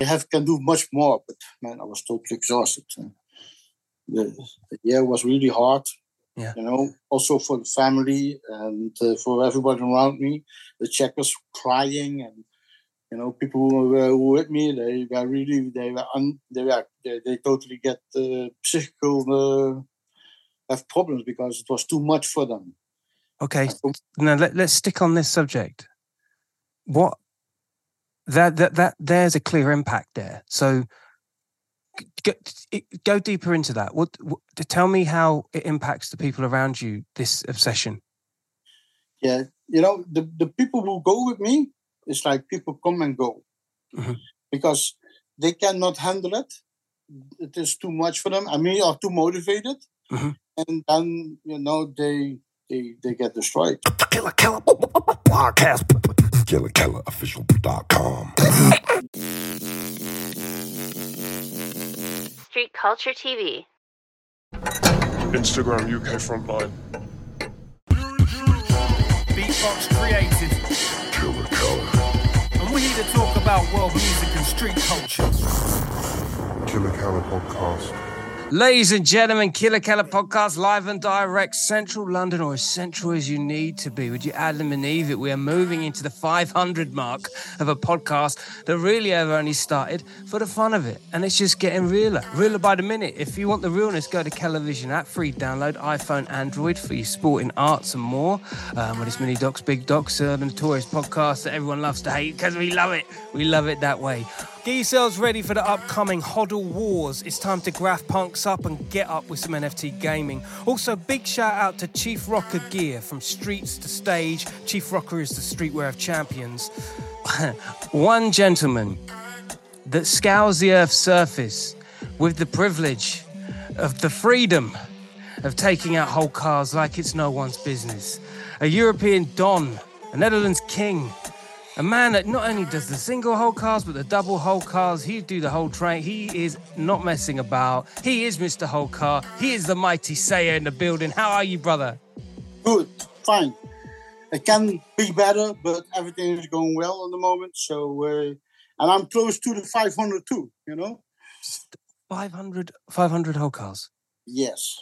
I have can do much more, but man, I was totally exhausted. The, the year was really hard. Yeah. You know, also for the family and uh, for everybody around me. The checkers crying and you know people who were, who were with me. They were really they were un, they were they, they totally get uh, psychical uh, have problems because it was too much for them. Okay, now let, let's stick on this subject. What that that that there's a clear impact there. So go, go deeper into that. What, what tell me how it impacts the people around you? This obsession. Yeah, you know the the people who go with me. It's like people come and go Mhm. because they cannot handle it. It is too much for them. I mean, are too motivated, Mhm. and then you know they they they get destroyed. Killa Kela Podcast. KillaKelaOfficial.com. Street Culture TV. Instagram UK Frontline. Beatbox created. Killa Kela. And we're here to talk about world music and street culture. Killa Kela Podcast. Ladies and gentlemen, Killa Kela podcast live and direct, central London, or as central as you need to be. Would you Adam and Eve it? We are moving into the 500 mark of a podcast that really ever only started for the fun of it. And it's just getting realer, realer by the minute. If you want the realness, go to Kelavision app, free download, iPhone, Android for your sporting arts and more. Um, with its mini docs, big docs, uh, the notorious podcast that everyone loves to hate because we love it. We love it that way. Get yourselves ready for the upcoming Hodl Wars. It's time to GraffPunks up and get up with some NFT gaming. Also, big shout out to Chief Rocker Gear from streets to stage. Chief Rocker is the streetwear of champions. One gentleman that scours the earth's surface with the privilege of the freedom of taking out whole cars like it's no one's business. A European Don, a Netherlands King, a man that not only does the single hole cars, but the double hole cars. He do the whole train. He is not messing about. He is Mr. Whole Car. He is the mighty Seyar in the building. How are you, brother? Good, fine. It can be better, but everything is going well at the moment. So, uh, and I'm close to the 500 too. You know. 500, 500 whole cars. Yes.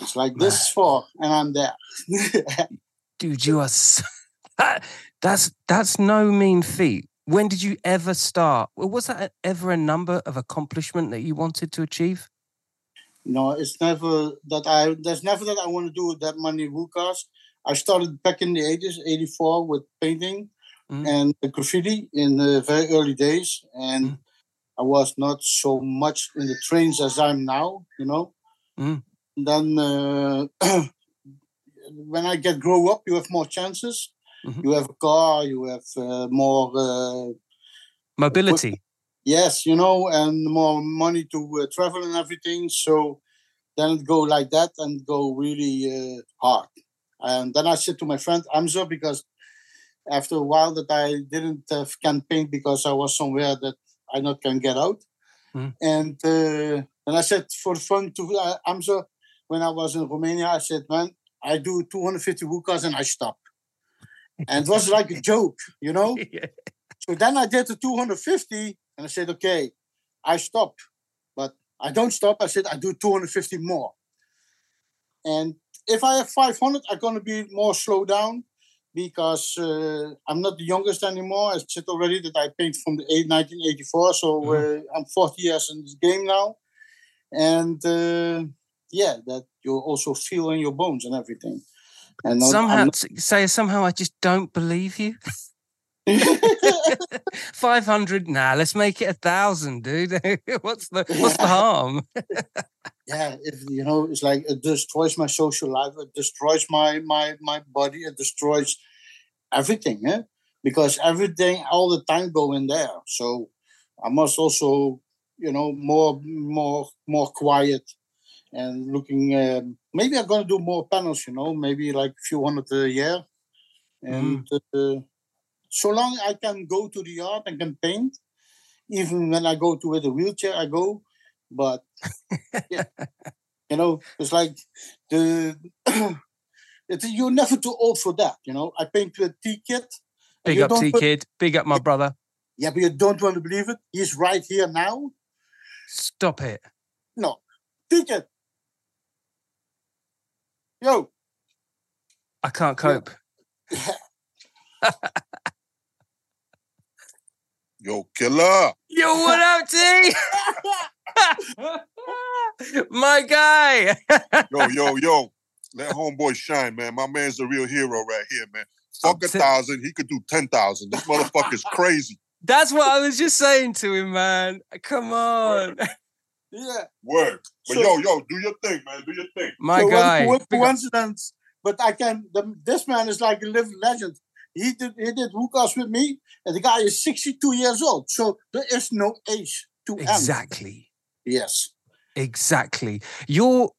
It's like this far, and I'm there. Dude, you are so, that's that's no mean feat. When did you ever start? Was that ever a number of accomplishment that you wanted to achieve? no, it's never that I. There's never that I want to do that money. wool cost? I started back in the 80s, 84, with painting Mm. and graffiti in the very early days, and Mm. I was not so much in the trains as I'm now. You know. Mm. Then uh, when I get grow up, you have more chances. Mhm. You have a car. You have uh, more. Uh, Mobility. yes, you know, and more money to uh, travel and everything. So then it go like that and go really uh, hard. And then I said to my friend Amza because after a while that I didn't uh, can paint because I was somewhere that I not can get out. Mhm. And uh, and I said for fun to uh, Amza when I was in Romania, I said, man, I do 250 wukas and I stop. And it was like a joke, you know. So then I did the 250 and I said, okay, I stop. But I don't stop. I said, I do 250 more. And if I have 500, I'm going to be more slow down because uh, I'm not the youngest anymore. I said already that I paint from the 1984. So uh, I'm 40 years in this game now. And uh, yeah, that you also feel in your bones and everything. And somehow, not- say somehow, I just don't believe you. 500 nah let's make it a thousand dude what's the what's the harm yeah if you know it's like it destroys my social life it destroys my my my body it destroys everything eh? because everything all the time go in there so i must also you know more more more quiet and looking um, maybe i'm gonna do more panels you know maybe like a few hundred a year and uh, so long i can go to the yard and can paint even when i go to with a wheelchair i go but yeah, you know, it's like the it's, you're never too old for that. You know, I paint with T Kid. big up t kid big up my brother Yeah, but you don't want to believe it. He's right here now. Stop it. No, T Kid. Yo, I can't cope. Yo, killer. Yo, what up, T? My guy. Yo, yo, yo. Let homeboy shine, man. My man's a real hero right here, man. Fuck a t- thousand, he could do ten thousand. This motherfucker's crazy. That's what I was just saying to him, man. Come on. Yeah. Work. But So- yo, yo, do your thing, man. Do your thing. My So what- guy. What Big coincidence? But I can. The, this man is like a living legend. He did. He did hookahs with me, and the guy is sixty-two years old. So there is no age to end. Exactly. Yes. Exactly. You're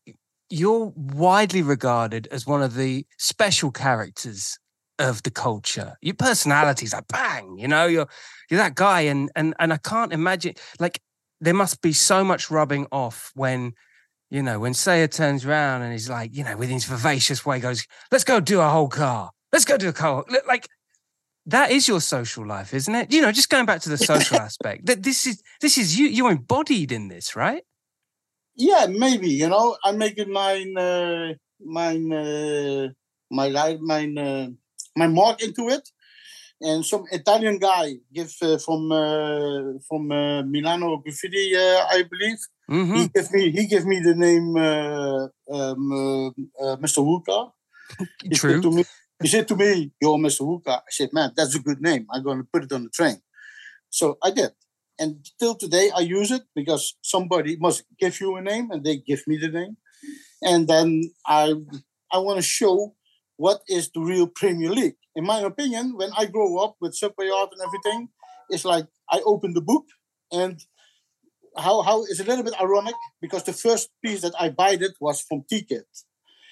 you're widely regarded as one of the special characters of the culture. Your personality's like bang, you know, you're you're that guy and and and I can't imagine like there must be so much rubbing off when you know, when Seyar turns around and he's like, you know, with his vivacious way goes, let's go do a whole car. Let's go do a car. Like that is your social life, isn't it? You know, just going back to the social aspect. That this is this is you you're embodied in this, right? Yeah, maybe. You know, I'm making mine, uh, mine, uh, my life, mine, uh, my mark into it. And some Italian guy give uh, from uh, from uh, Milano Graffiti, uh, I believe. Mm-hmm. He gave me he gave me the name uh, um, uh, Mr. Wholecar. He True. Said to me, he said to me, "Yo, Mr. Wholecar." I said, "Man, that's a good name. I'm going to put it on the train." So I did, and till today I use it because somebody must give you a name, and they give me the name, and then I I want to show what is the real Premier League. In my opinion, when I grow up with Subway art and everything, it's like I open the book and how how it's a little bit ironic because the first piece that I bought it was from T Kid.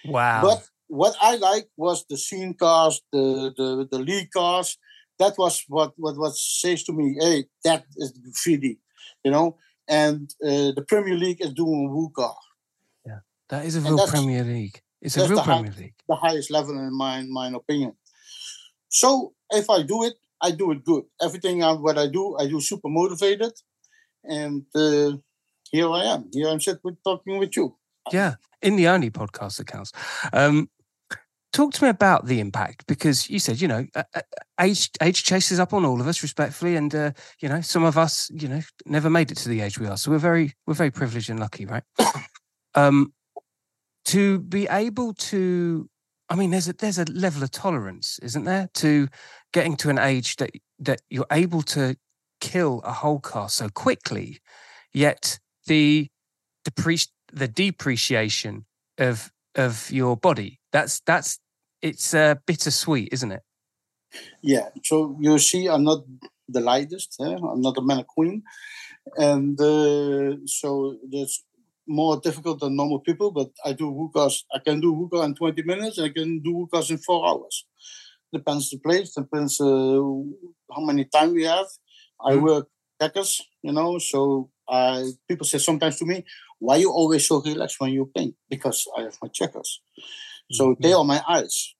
Wow. But what I like was the scene cars, the the the league cars. That was what what what says to me, hey, that is the graffiti, you know. And uh, the Premier League is doing Woo car, Yeah, that is a real Premier League. It's a real the high- League. the highest level in my my opinion. So if I do it, I do it good. Everything I, what I do, I do super motivated, and uh, here I am. Here I'm sitting with, talking with you. Yeah. In the only podcast that counts. Um, talk to me about the impact because you said, you know, uh, uh, age age chases up on all of us respectfully. And, uh, you know, some of us, you know, never made it to the age we are. So we're very, we're very privileged and lucky, right? um, to be able to, I mean, there's a, there's a level of tolerance, isn't there? To getting to an age that, that you're able to kill a whole car so quickly, yet the depreci- the depreciation of of your body. That's that's it's uh, bittersweet, isn't it? Yeah. So you see, I'm not the lightest. Eh? I'm not a man queen, and uh, so that's more difficult than normal people. But I do hookahs. I can do hookah in 20 minutes, and I can do hookahs in four hours. Depends the place. Depends uh, how many time we have. I Mm. work checkers, you know. So I people say sometimes to me, "Why you always so relaxed when you paint?" Because I have my checkers. So they are my eyes,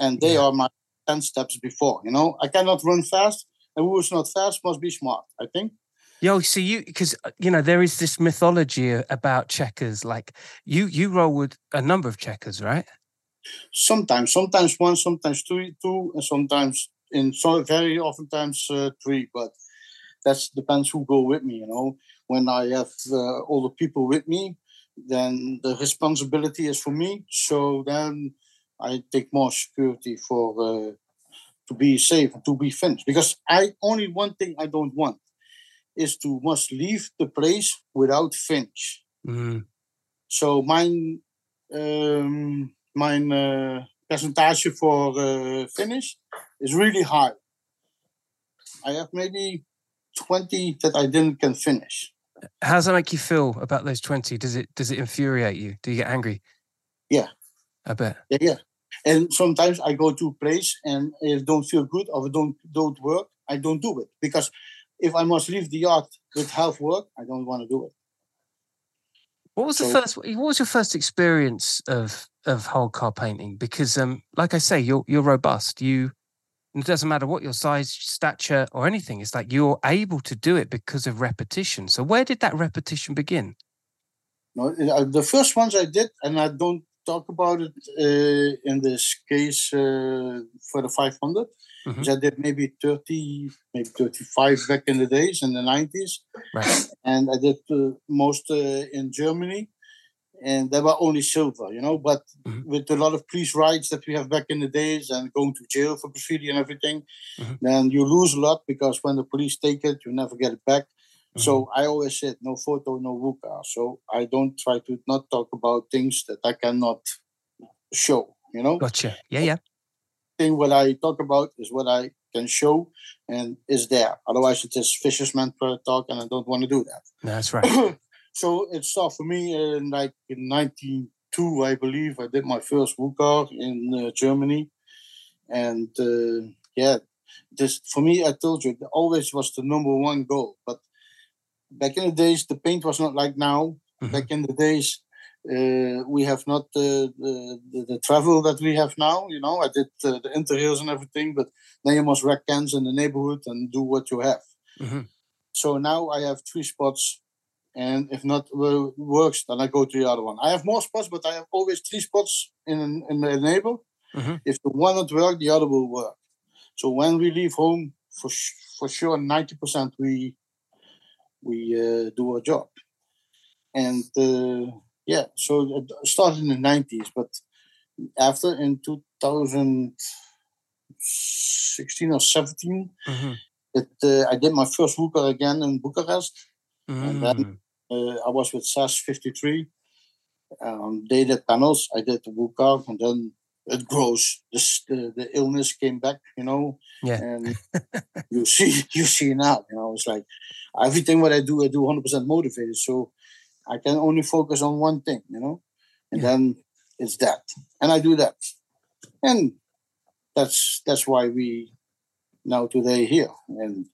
and they Yeah. are my 10 steps before. You know, I cannot run fast, and who is not fast must be smart, I think. Yo, so you because you know there is this mythology about checkers. Like you, you roll with a number of checkers, right? Sometimes, sometimes one, sometimes two, two, and sometimes in so very often times uh, three. But that depends who go with me. You know, when I have uh, all the people with me, then the responsibility is for me. So then I take more security for uh, to be safe to be finished. Because I only one thing I don't want is to must leave the place without finish. Mm. So mijn, um, mijn uh, percentage voor uh, finish is really high. I have maybe 20 that I didn't can finish. How does that make you feel about those twenty? Does it does it infuriate you? Do you get angry? Yeah. I bet. Yeah, yeah. And sometimes I go to a place and it don't feel good or don't don't work. I don't do it because if I must leave the yard with half work, I don't want to do it. What was the first? What was your first experience of of whole car painting? Because, um, like I say, you're you're robust. You it doesn't matter what your size, stature, or anything. It's like you're able to do it because of repetition. So where did that repetition begin? No, uh, the first ones I did, and I don't talk about it uh, in this case uh, for the 500. Mhm. which I did maybe 30, maybe 35 back in the days in the 90s. Right. And I did uh, most uh, in Germany. And they were only silver, you know. But Mhm. with a lot of police raids that we have back in the days and going to jail for graffiti and everything, Mhm. then you lose a lot because when the police take it, you never get it back. So Mm-hmm. I always said no photo, no VUCA. So I don't try to not talk about things that I cannot show, you know. Gotcha. Yeah, yeah. Thing what I talk about is what I can show and is there. Otherwise, it is fisherman talk, and I don't want to do that. That's right. so it started for me in like in 92, I believe. I did my first VUCA in uh, Germany, and uh, yeah, this for me. I told you, it always was the number one goal. But back in the days, the paint was not like now. Mhm. Back in the days, uh, we have not the, the, the, travel that we have now. You know, I did uh, the interrails and everything, but then you must wreck cans in the neighborhood and do what you have. Mhm. So now I have three spots, and if not wo- works, then I go to the other one. I have more spots, but I have always three spots in in the neighbor. Mhm. If the one not work, the other will work. So when we leave home, for sh- for sure, ninety percent we we uh, do our job, and uh, yeah. So it started in the nineties, but after in two thousand sixteen or seventeen, Mhm. it uh, I did my first VUCA again in Bucharest. And then- Mm. Uh, I was with SAS 53. Um, they did panels. I did the VUCA, and then it grows. This the, the illness came back, you know. Yeah. And you see, you see now, you know, it's like everything what I do, I do 100 percent motivated. So I can only focus on one thing, you know, and Yeah. then it's that, and I do that, and that's that's why we now today here, and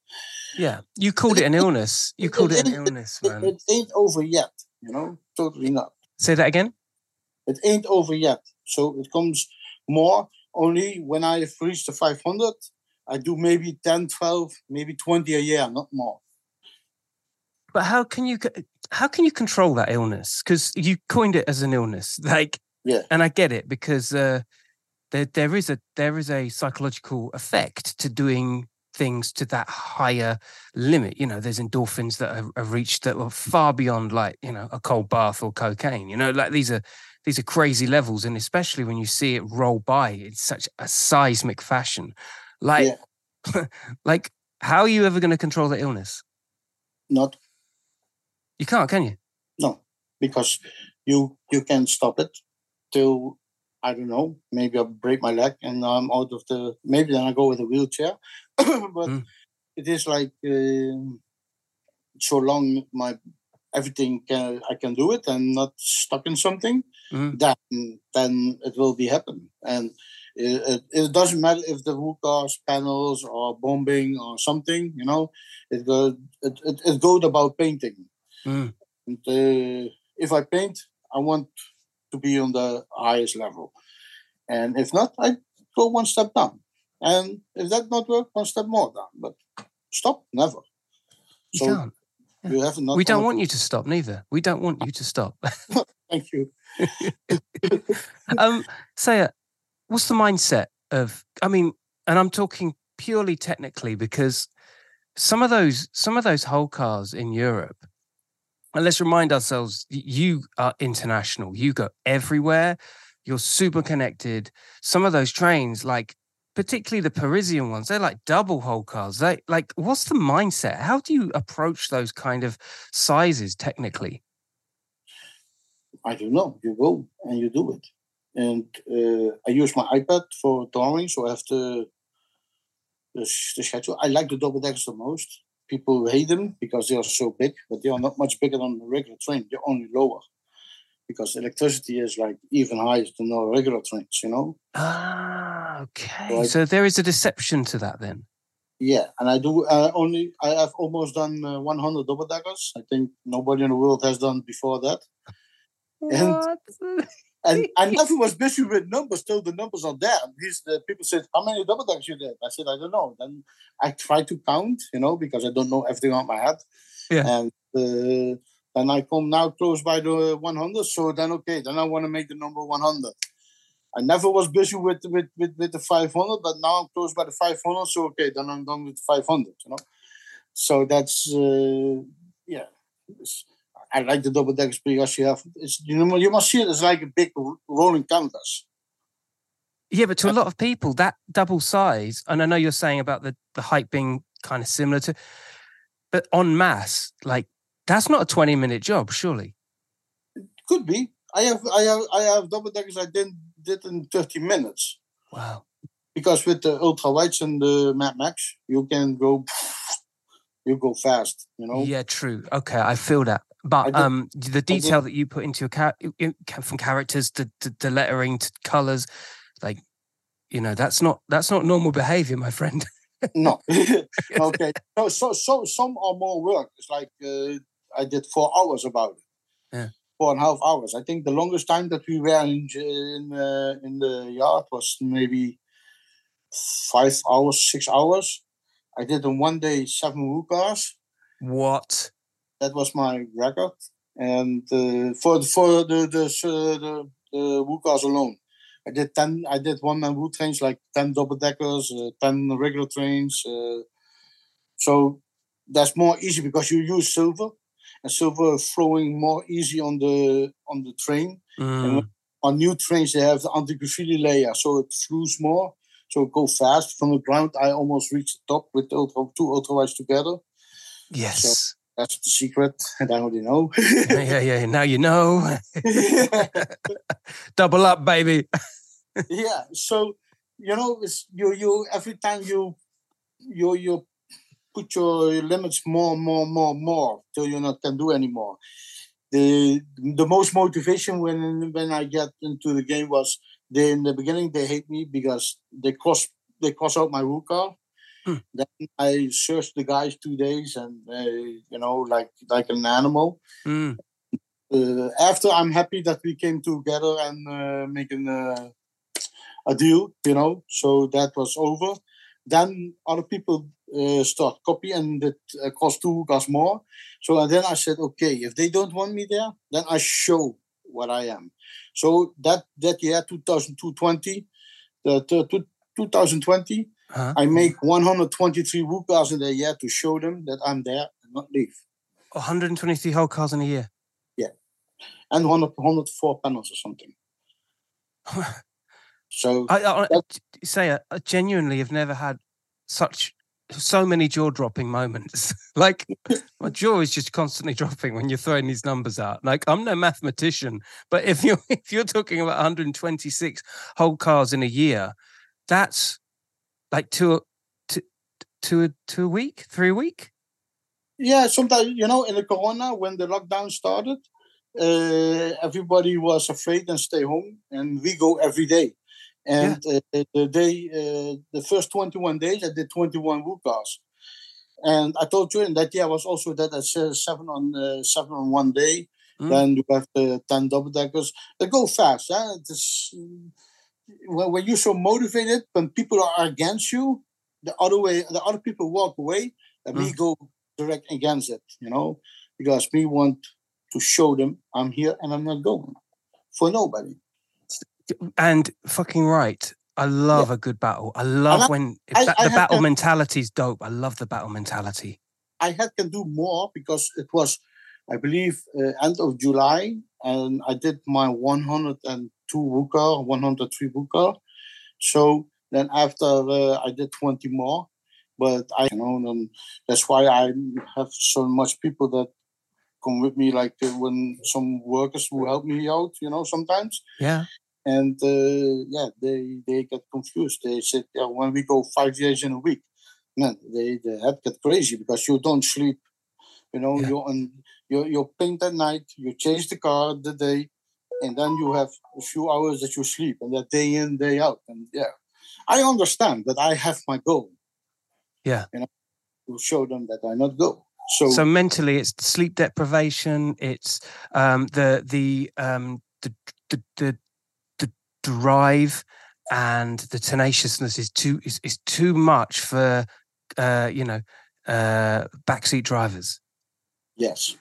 Yeah. You called it an illness. You called it an illness, man. it ain't over yet, you know, totally not. Say that again. It ain't over yet. So it comes more only when I have reached the 500. I do maybe 10, 12, maybe 20 a year, not more. But how can you how can you control that illness? Because you coined it as an illness, like Yeah. and I get it because uh, there there is a there is a psychological effect to doing things to that higher limit. You know, there's endorphins that are, are reached that are far beyond like you know a cold bath or cocaine. You know, like these are these are crazy levels, and especially when you see it roll by in such a seismic fashion, like like how are you ever going to control the illness? Not You can't, can you? no, because you you can stop it till I don't know, maybe I break my leg and I'm out of the maybe then I go with a wheelchair. but Mm. it is like um, so long my everything can I can do it and not stuck in something, Mhm. then then it will be happen. And it, it, it doesn't matter if the hookahs, panels or bombing or something, you know, it goes it, it, it goes about painting. Mm. And uh, if I paint, I want to be on the highest level. And if not, I go one step down. And if that not work, one step more down. But stop, never. You So can't. you have not. we don't want you to stop, neither. We don't want you to stop. Thank you. um, Seyar, what's the mindset of? I mean, and I'm talking purely technically because some of those some of those whole cars in Europe. And let's remind ourselves, you are international. You go everywhere. You're super connected. Some of those trains, like particularly the Parisian ones, they're like double whole cars. They like, what's the mindset? How do you approach those kind of sizes technically? I don't know. You go and you do it. And uh, I use my iPad for drawing, so have the, the, schedule. I like the double deckers the most. People hate them because they are so big, but they are not much bigger than the regular train. They're only lower because electricity is like even higher than our regular trains, you know? Ah, okay. So there is a deception to that then. Yeah, and I do uh, only, I have almost done uh, 100 double deckers. I think nobody in the world has done before that. And- And I never was busy with numbers till the numbers are there. These the people said, "How many double decks you did?" I said, "I don't know." Then I try to count, you know, because I don't know everything on my head. Yeah. And uh, then I come now close by the 100. So then, okay, then I want to make the number 100. I never was busy with with with, with the 500, but now I'm close by the 500. So okay, then I'm done with 500. You know, so that's uh, yeah. It's- I like the double decks because you have it's you know you must see it as like a big ro- rolling canvas. Yeah, but to a lot of people, that double size, and I know you're saying about the, the height being kind of similar to, but on mass, like that's not a 20 minute job, surely. It could be. I have I have I have double deckers I did did in 30 minutes Wow. because with the ultra wides and the Mad Max you can go you go fast. You know. Yeah, true. Okay, I feel that. But um, the detail that you put into your from characters to, to, to lettering to colors, like you know, that's not that's not normal behavior, my friend. No. okay. So, so so some are more work. It's like uh, I did four hours about it. Yeah. Four and a half hours. I think the longest time that we were in in, uh, in the yard was maybe five hours, six hours. I did in one day seven Wookars. What? That was my record. And uh, for for the the uh, the, the Wookars alone, I did ten. I did one man Woo trains like ten double deckers, uh, ten regular trains. Uh, so that's more easy because you use silver, and silver flowing more easy on the on the train. Mm, On new trains, they have the anti-graffiti layer, so it flows more. So go fast from the ground. I almost reached the top with the ultra, two ultra wides together. yes. That's the secret, and I already know. yeah, yeah. yeah. Now you know. Double up, baby. yeah so you know it's you you every time you you you put your limits more more more more till you not can do anymore the the most motivation when when i get into the game was they in the beginning they hate me because they cross they cross out my root car Hmm. then i searched the guys two days and you know like like an animal Mm, uh, after I'm happy that we came together and uh, making uh, a deal, you know. So that was over. Then other people uh, start copy and it uh, cost two gas more. So then I said, okay, if they don't want me there, then I show what I am. So that that year, 2020, the, the, 2020, huh? I make 123 Wukas in a year to show them that I'm there and not leave. 123 whole cars in a year. Yeah. And 100, 104 panels or something. So I, I, I say I, I genuinely have never had such so many jaw dropping moments. like my jaw is just constantly dropping when you're throwing these numbers out. Like I'm no mathematician, but if you're if you're talking about 126 whole cars in a year, that's like two two two two a week, three a week. Yeah, sometimes you know, in the corona when the lockdown started, uh, everybody was afraid and stay home, and we go every day. And uh, the day, uh, the first twenty-one days, I did twenty-one Wukas. And I told you, in that year I was also that I said seven on uh, seven on one day. Mm. Then you have the ten double deckers. They go fast. Huh? It's, when, when you're so motivated, when people are against you, the other way, the other people walk away, and we go direct against it, you know, because we want to show them I'm here and I'm not going for nobody. And fucking right. I love a good battle. I love I- when if I- I the battle mentality is dope. I love the battle mentality. I had can do more because it was, I believe, uh, end of July, and I did my 102 Wuka, 103 Wuka. So then after uh, I did 20 more, but I, you know, and that's why I have so much people that come with me, like uh, when some workers who help me out, you know, sometimes. Yeah. and uh, yeah, they they get confused. They said, yeah, when we go five days in a week, man, they the head get crazy because you don't sleep. You know, Yeah. you on you you paint at night, you change the car the day, and then you have a few hours that you sleep, and that day in day out. And yeah, I understand that I have my goal. Yeah. you know, to show them that I not go. So, so mentally it's sleep deprivation it's um the the um the the, the drive and the tenaciousness is too is, is too much for uh, you know uh, backseat drivers. Yes.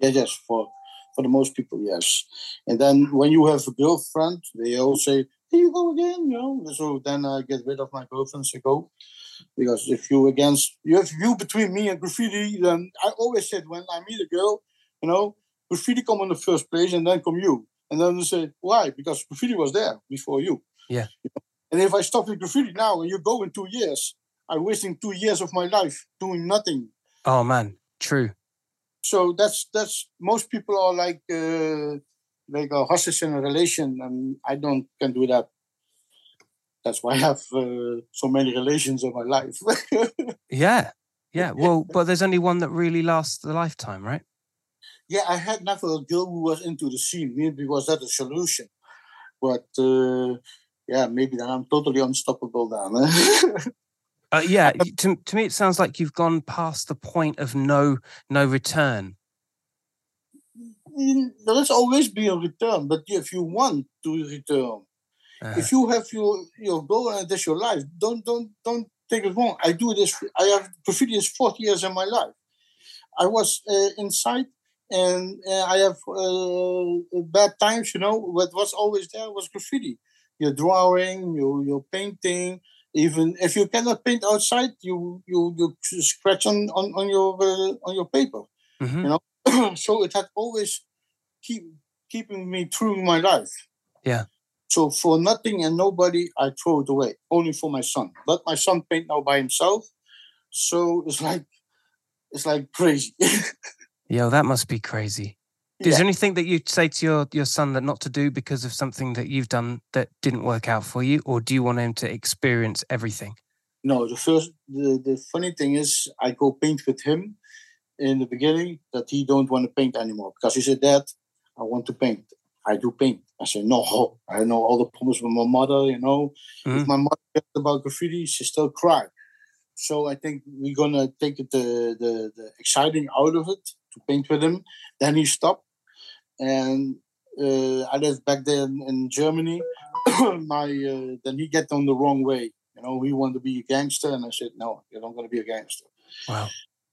Yeah, yes, for for the most people, yes. And then when you have a girlfriend, they all say, Here you go again, you know. So then I get rid of my girlfriend and go. Because if you against you have you between me and graffiti, then I always said when I meet a girl, you know, graffiti come in the first place and then come you. And then they say, Why? Because graffiti was there before you. Yeah. And if I stop with graffiti now and you go in two years, I'm wasting two years of my life doing nothing. Oh man, true. So that's that's most people are like uh, like a hostage in a relation, and I don't can do that. That's why I have uh, so many relations in my life. Yeah, yeah. Well, but there's only one that really lasts a lifetime, right? yeah, I had never a girl who was into the scene. Maybe was that a solution? But uh, yeah, maybe then I'm totally unstoppable then. Uh, yeah. To to me, it sounds like you've gone past the point of no no return. Mm, There's always be a return, but if you want to return, Uh, if you have your your goal and that's your life, don't don't don't take it wrong. I do this. I have graffiti is 40 years in my life. I was uh, inside, and uh, I have uh, bad times. You know, what was always there was graffiti. You're drawing, your you're painting. Even if you cannot paint outside, you you you scratch on on, on your uh, on your paper. mhm. You know, so it had always keep keeping me through my life. Yeah. So for nothing and nobody, I throw it away. Only for my son. But my son paint now by himself, so it's like it's like crazy. Yo, that must be crazy. Is Yeah. there anything that you'd say to your, your son that not to do because of something that you've done that didn't work out for you? Or do you want him to experience everything? no, the first the, the funny thing is I go paint with him in the beginning that he don't want to paint anymore because he said, Dad, I want to paint. I do paint. I said, No, I know all the problems with my mother, you know. If Mhm. my mother heard about graffiti, she still cry. So I think we're gonna take the, the the exciting out of it to paint with him. Then he stopped, and uh, I lived back then in, Germany. my uh, then he get on the wrong way. You know, he wanted to be a gangster, and I said, no, you're not gonna be a gangster. Wow.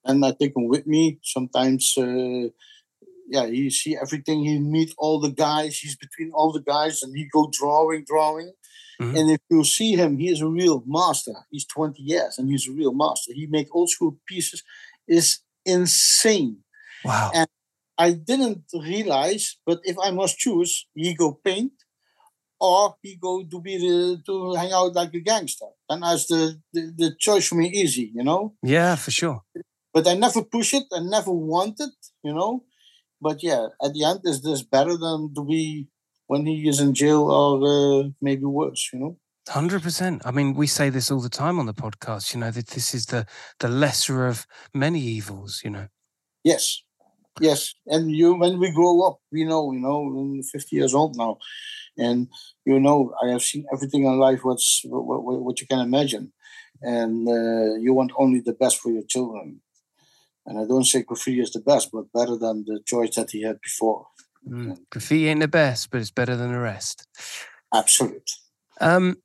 And I take him with me. Sometimes, uh, yeah, he see everything. He meet all the guys. He's between all the guys, and he go drawing, drawing. Mhm. And if you see him, he is a real master. He's 20 years, and he's a real master. He make old school pieces. is insane. Wow. And I didn't realize, but if I must choose, he go paint or he go to be the to hang out like a gangster. And as the, the, the choice for me easy, you know. Yeah, for sure. But I never push it, I never want it, you know. But yeah, at the end, is this better than to be when he is in jail or uh, maybe worse, you know? Hundred percent. I mean, we say this all the time on the podcast. You know that this is the the lesser of many evils. You know. Yes, yes. And you, when we grow up, we know, you know, I'm 50 years old now, and you know, I have seen everything in life what's what, what, what you can imagine, and uh, you want only the best for your children. And I don't say graffiti is the best, but better than the choice that he had before. Mm. Graffiti ain't the best, but it's better than the rest. Absolute. Um,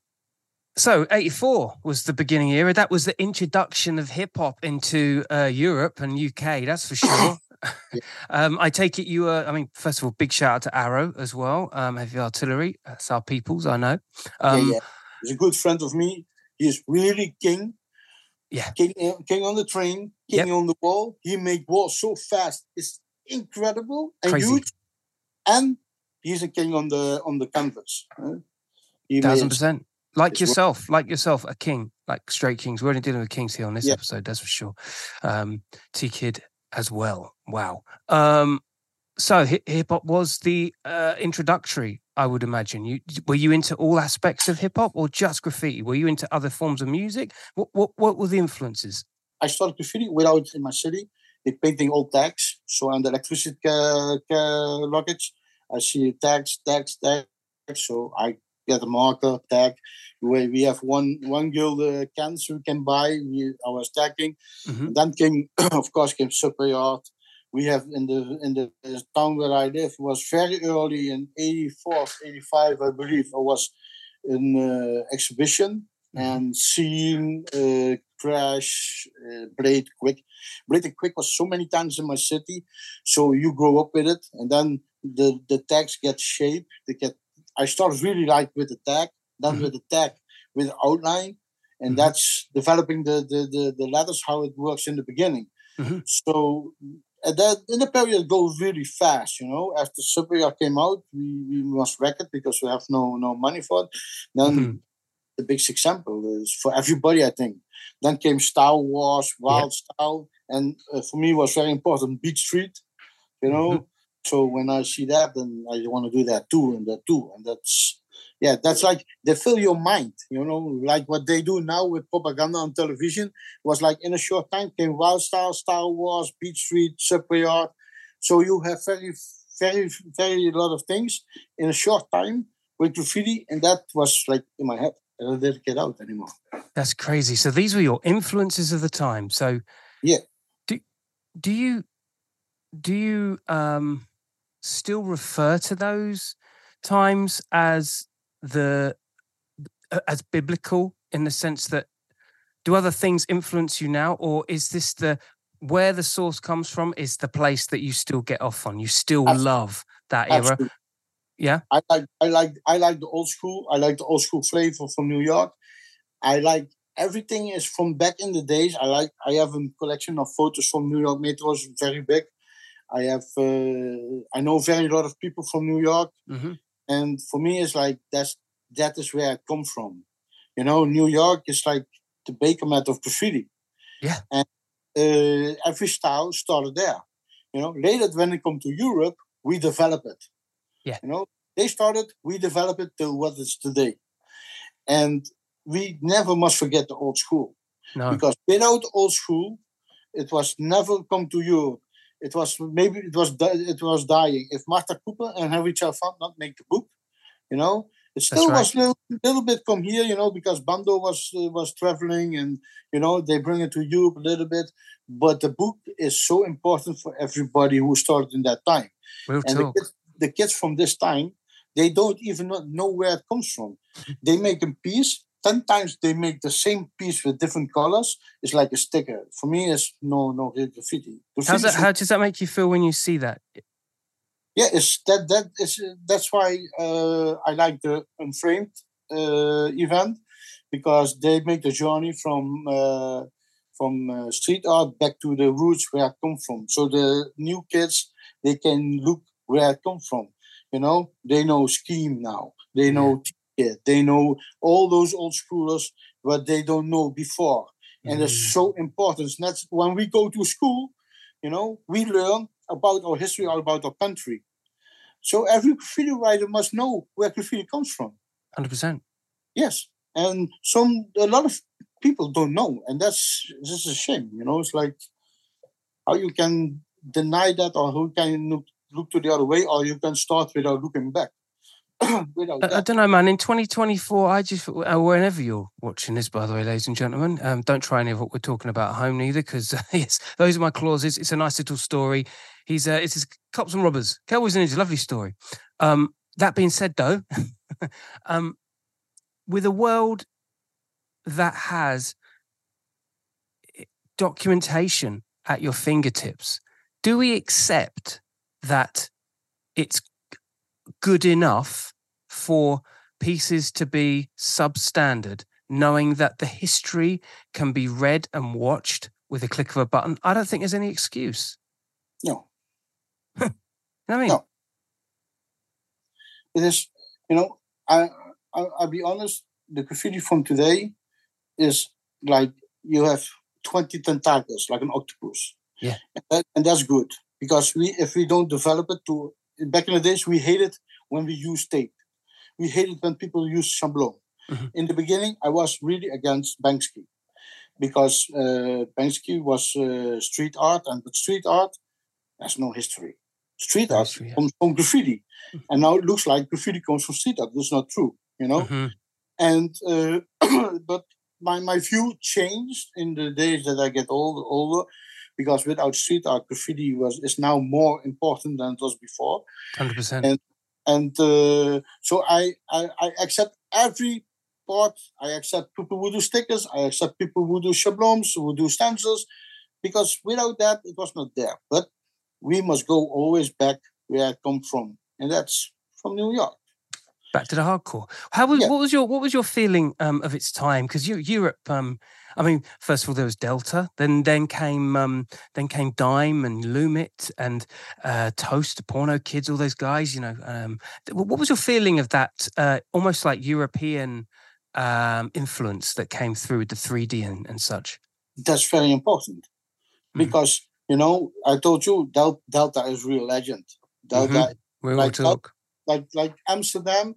so 84 was the beginning era. That was the introduction of hip hop into uh, Europe and UK, that's for sure. um, I take it you were, I mean, first of all, big shout out to Arrow as well, um, Heavy Artillery. That's our peoples, I know. Um, yeah, yeah. He's a good friend of me. He's really king. Yeah. King, uh, king on the train, king on the wall. He make walls so fast. It's incredible and Crazy. huge. And he's a king on the on the canvas. huh? Thousand percent Like yourself, like yourself, a king, like straight kings. We're only dealing with kings here on this Yeah. episode, that's for sure. Um, T Kid as well. Wow. Um, so hip hop was the uh, introductory, I would imagine. You were you into all aspects of hip hop or just graffiti? Were you into other forms of music? What what what were the influences? I started graffiti without in my city. They painting old tags. So on the electricity uh, luggage, I see tags, tags, tags. So I get a marker tag. We, we have one one guild uh, cans we can buy. We, I was tagging. Mhm. Then came, of course, came Subway Art. we have in the in the town where I live was very early in 84, 85, I believe. I was in uh, exhibition and seeing uh, Crash, uh, Blade Quick. Blade and Quick was so many times in my city, so you grow up with it, and then the the tags get shape. They get. I start really like with the tag, then Mhm. with the tag with outline, and Mhm. that's developing the, the the the letters how it works in the beginning. Mhm. So and that in the period goes really fast, you know. After Subway Art came out, we, we must wreck it because we have no no money for it. Then Mhm. the big example is for everybody, I think. Then came Style Wars, Wild Style, and uh, for me was very important Beat Street, you know. So when I see that, then I want to do that too, and that too, and that's yeah, that's like they fill your mind, you know, like what they do now with propaganda on television was like in a short time came Wild Style, Star Wars, Beat Street, Subway Art. So you have very, very, very lot of things in a short time with graffiti, and that was like in my head. And I didn't get out anymore. That's crazy. So these were your influences of the time. So Yeah. Do do you do you um still refer to those times as the as biblical in the sense that do other things influence you now or is this the where the source comes from is the place that you still get off on you still Abs- love that era Absolutely. Yeah. I like I like I like the old school. I like the old school flavor from New York. I like everything is from back in the days. I like I have a collection of photos from New York Metro, it's very big. I have uh, I know very lot of people from New York. Mhm. and for me it's like that's that is where i come from you know new york is like the baker mat of graffiti Yeah. and uh, every style started there you know later when it come to europe we develop it Yeah. you know they started we develop it to what it's today and we never must forget the old school no because without old school, it was never come to Europe. It was maybe it was it was dying. If Martha Cooper and Henry Chalfant not make the book, you know, it still right. was little little bit come here, you know, because Bando was uh, was traveling and you know they bring it to Europe a little bit. But the book is so important for everybody who started in that time. real And the kids, the kids from this time, they don't even know where it comes from. They make a piece. Ten times they make the same piece with different colors. It's like a sticker. For me, it's no no real graffiti. How's Graffiti that, how does that make you feel when you see that yeah, it's that that is that's why uh, I like the unframed uh, event because they make the journey from uh, from uh, street art back to the roots where I come from. So the new kids they can look where I come from. You know, they know scheme now. They know T Kid. They know all those old schoolers, but they don't know before. And Mm. it's so important. And that's when we go to school, you know, we learn about our history, about our country. So every graffiti writer must know where graffiti comes from. 100% Yes, and some a lot of people don't know, and that's this is a shame. You know, it's like how you can deny that, or who can look, look to the other way, or you can start without looking back. Without I, I don't know, man. In 2024, I just, uh, whenever you're watching this, by the way, ladies and gentlemen, um, don't try any of what we're talking about at home neither, because yes, those are my clauses. It's a nice little story. He's, uh, it's his cops and robbers. Cowboys and Ninjas, lovely story. Um, that being said, though, um, with a world that has documentation at your fingertips, do we accept that it's good enough for pieces to be substandard, knowing that the history can be read and watched with a click of a button? I don't think there's any excuse. No, You know what I mean? No. it is. You know, I, I I'll be honest. The graffiti from today is like you have twenty tentacles, like an octopus. Yeah. and, that, and that's good because we if we don't develop it to back in the days we hated when we used tape. We hated when people used shablon. Mhm. In the beginning, I was really against Banksy because uh, Banksy was uh, street art, and with street art, has no history. Street No art history, yeah. comes from graffiti, and now it looks like graffiti comes from street art. That's not true, you know. Mhm. And uh, but my my view changed in the days that I get older, older because without street art, graffiti was is now more important than it was before. Hundred percent. And uh, so I, I I accept every part. I accept people who do stickers. I accept people who do shabloons, who do stencils, because without that, it was not there. But we must go always back where I come from, and that's from New York. Back to the hardcore. How was Yeah. what was your what was your feeling um, of its time? Because you Europe, um, I mean, first of all there was Delta, then then came um, then came Daim and Loomit and uh, Toast, the Porno Kids, all those guys. You know, um, what was your feeling of that? Uh, almost like European um, influence that came through with the 3D and, and such. That's very important Mhm. because you know I told you Del- Delta is real legend. Delta We all Like talk. like like Amsterdam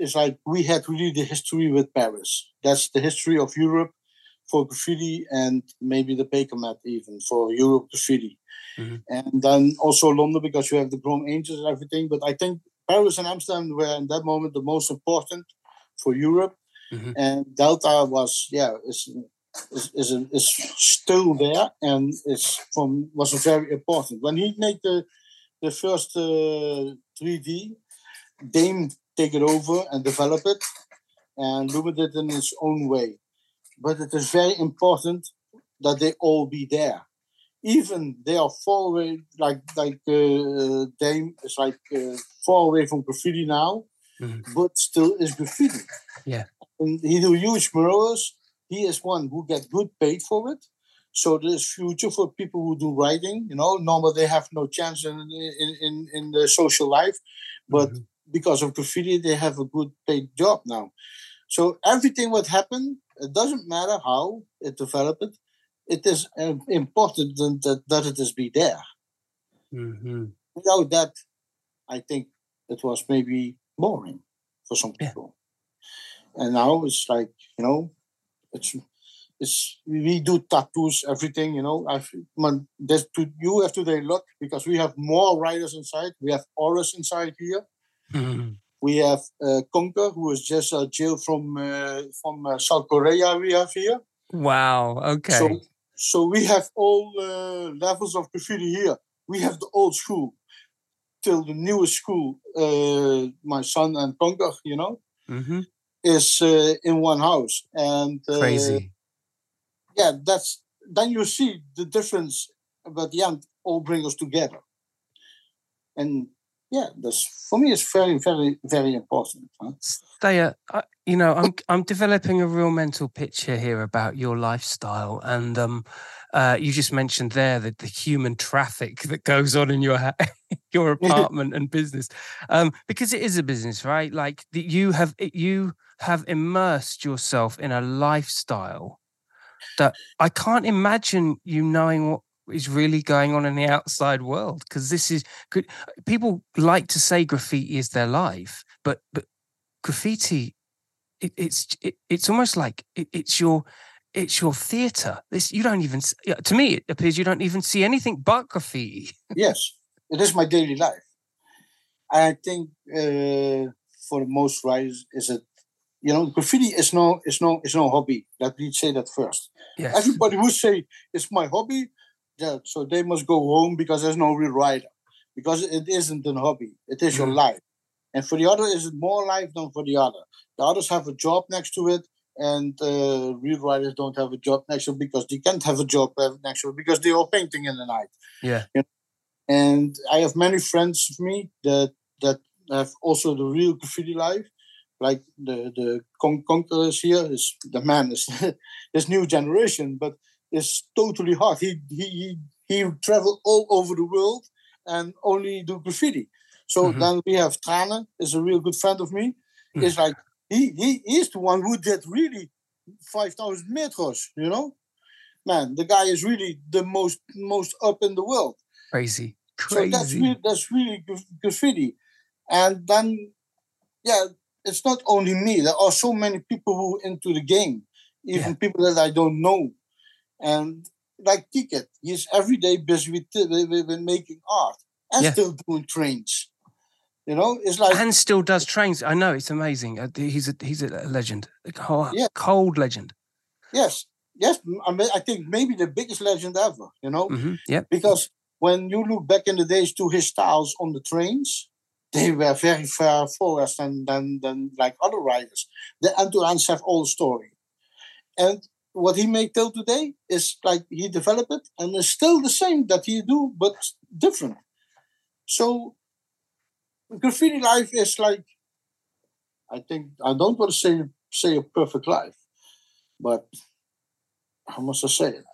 is like we had really the history with Paris. That's the history of Europe for graffiti and maybe the Baker mat even for Europe graffiti. Mhm. And then also London because you have the Chrome Angels and everything. But I think Paris and Amsterdam were in that moment the most important for Europe. Mhm. And Delta was yeah is is is, is still there and is from was very important when he made the the first uh, 3D. Daim take it over and develop it, and do it in its own way. But it is very important that they all be there. Even they are far away, like like uh, Daim is like uh, far away from graffiti now, Mhm. but still is graffiti. Yeah. and he do huge murals. He is one who get good paid for it. So there's future for people who do writing. You know, normally they have no chance in in in, in the social life, but Mhm. Because of graffiti, they have a good paid job now. So everything what happened, it doesn't matter how it developed. It is uh, important that, that it is be there. Mhm. Without that, I think it was maybe boring for some Yeah. people. And now it's like you know, it's it's we do tattoos, everything. You know, I man, there's to you have today luck because we have more writers inside. We have auras inside here. Mhm. We have uh, Conker, who is just uh, jailed from uh, from uh, South Korea. We have here. Wow. Okay. So, so we have all uh, levels of graffiti here. We have the old school till the newest school. Uh, my son and Conker, you know, Mhm. is uh, in one house, and uh, Crazy. Yeah, that's then you see the difference. But yeah, all bring us together, and yeah, that's for me. It's very, very, very important. Huh? I, you know, I'm I'm developing a real mental picture here about your lifestyle, and um, uh, you just mentioned there that the human traffic that goes on in your ha- your apartment and business, um, because it is a business, right? Like the, you have you have immersed yourself in a lifestyle that I can't imagine you knowing what is really going on in the outside world because this is could people like to say graffiti is their life but but graffiti it, it's it, it's almost like it, it's your it's your theater this you don't even to me it appears you don't even see anything but graffiti yes, it is my daily life. I think uh, for most writers, is it you know graffiti is no is no is no hobby. Let me say that first. yes Everybody would say it's my hobby, yeah. So they must go home because there's no real writer, because it isn't a hobby. It is your Mhm. life, and for the other, is it more life than for the other? The others have a job next to it, and uh, real writers don't have a job next to it because they can't have a job uh, next to it because they are painting in the night yeah and I have many friends of me that that have also the real graffiti life. Like the the con- conquerors here is the man is this new generation, but it's totally hard. He he he he travel all over the world and only do graffiti. So Mhm. then we have Trane, is a real good friend of me. Mm. It's like he he is the one who did really five thousand meters. You know, man, the guy is really the most most up in the world. crazy crazy. So that's really, that's really graffiti. And then, yeah, it's not only me. There are so many people who into the game, even people that I don't know. And like Ticket, he's every day busy with, with, with- making art and Yeah. still doing trains. You know, it's like and still does trains i know it's amazing Uh, he's a he's a legend a cold, Yeah. cold legend yes, yes, I, mean, I think maybe the biggest legend ever. You know, hmm Yep. because when you look back in the days to his styles on the trains, they were very far forward than than, than like other riders. The end to end have all the story, and what he made till today is like he developed it and it's still the same that he do but different. So graffiti life is like I think I don't want to say say a perfect life, but how must I say it?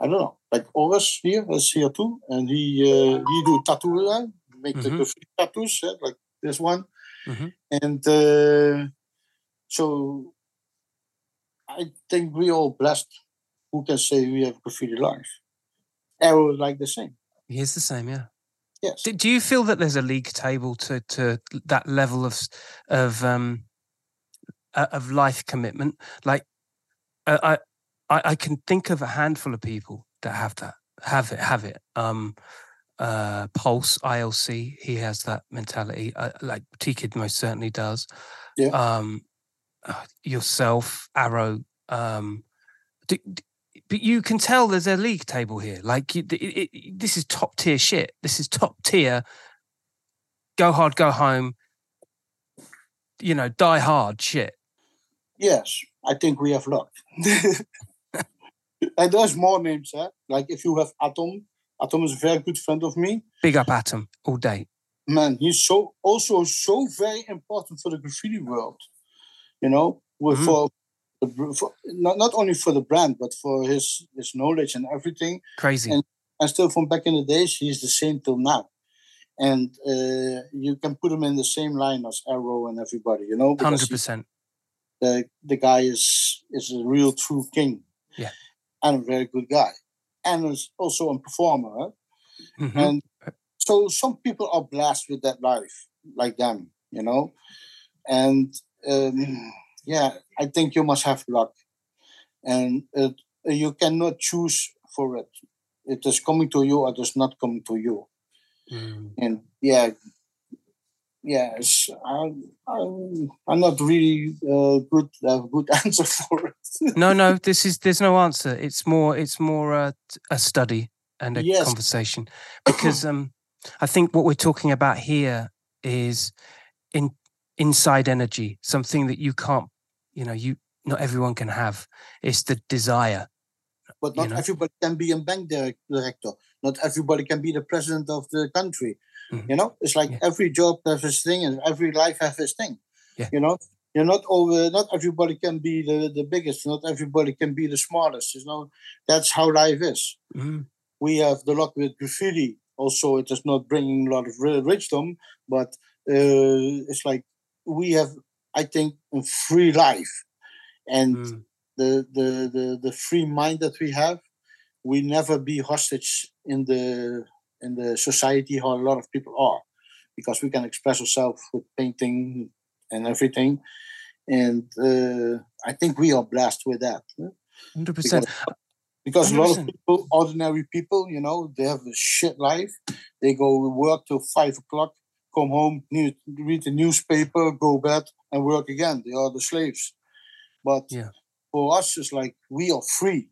I don't know. Like Oris here is here too, and he uh, he do tattoo, make the Mhm. graffiti tattoos, like this one, Mhm. and uh, so I think we all blessed who can say we have graffiti life. Arrow is like the same. He is the same, yeah. Yes. Do, do you feel that there's a league table to to that level of of um uh, of life commitment? Like, uh, I I I can think of a handful of people that have that have it have it. Um, uh, Pulse ILC, he has that mentality. Uh, like T Kid most certainly does. Yeah. Um, uh, yourself, Arrow. Um, do, d- but you can tell there's a league table here. Like you, it, it, it- this is top tier shit. This is top tier. Go hard, go home. You know, die hard shit. Yes, I think we have luck. and there's more names, eh? Like if you have Atom, Atom is a very good friend of me. Big up Atom all day. Man, he's so also so very important for the graffiti world. You know, with Mhm. for, for not not only for the brand, but for his his knowledge and everything. Crazy. And- And still, from back in the days, he's the same till now. And uh, you can put him in the same line as Arrow and everybody. You know, because Hundred percent. the the guy is is a real true king. Yeah. And a very good guy. And is also a performer. huh? Mhm. And so some people are blessed with that life, like them, you know. And um, yeah, I think you must have luck. And it, you cannot choose for it. It is coming to you or it is not coming to you. Mm. And yeah, yes, I'm, I'm, I'm not really uh, good uh, good answer for it. No, no. This is there's no answer. It's more. It's more a, a study and a Yes. conversation because um, I think what we're talking about here is in inside energy, something that you can't. You know, you not everyone can have. It's the desire. but you not know? everybody can be a bank director. Not everybody can be the president of the country. Mhm. You know, it's like Yeah. every job has its thing, and every life has its thing. Yeah. You know, you're not over. Not everybody can be the, the biggest. Not everybody can be the smartest. You know, that's how life is. Mm. We have the luck with graffiti. Also, it is not bringing a lot of ri- richdom, but uh, it's like we have, I think, free life, and Mm. the, the the the free mind that we have, we never be hostage in the in the society how a lot of people are, because we can express ourselves with painting and everything, and uh, I think we are blessed with that. Hundred percent. Because a lot of people, ordinary people, you know, they have a shit life. They go work till five o'clock, come home, read the newspaper, go bed, and work again. They are the slaves. But Yeah. for us, it's like we are free,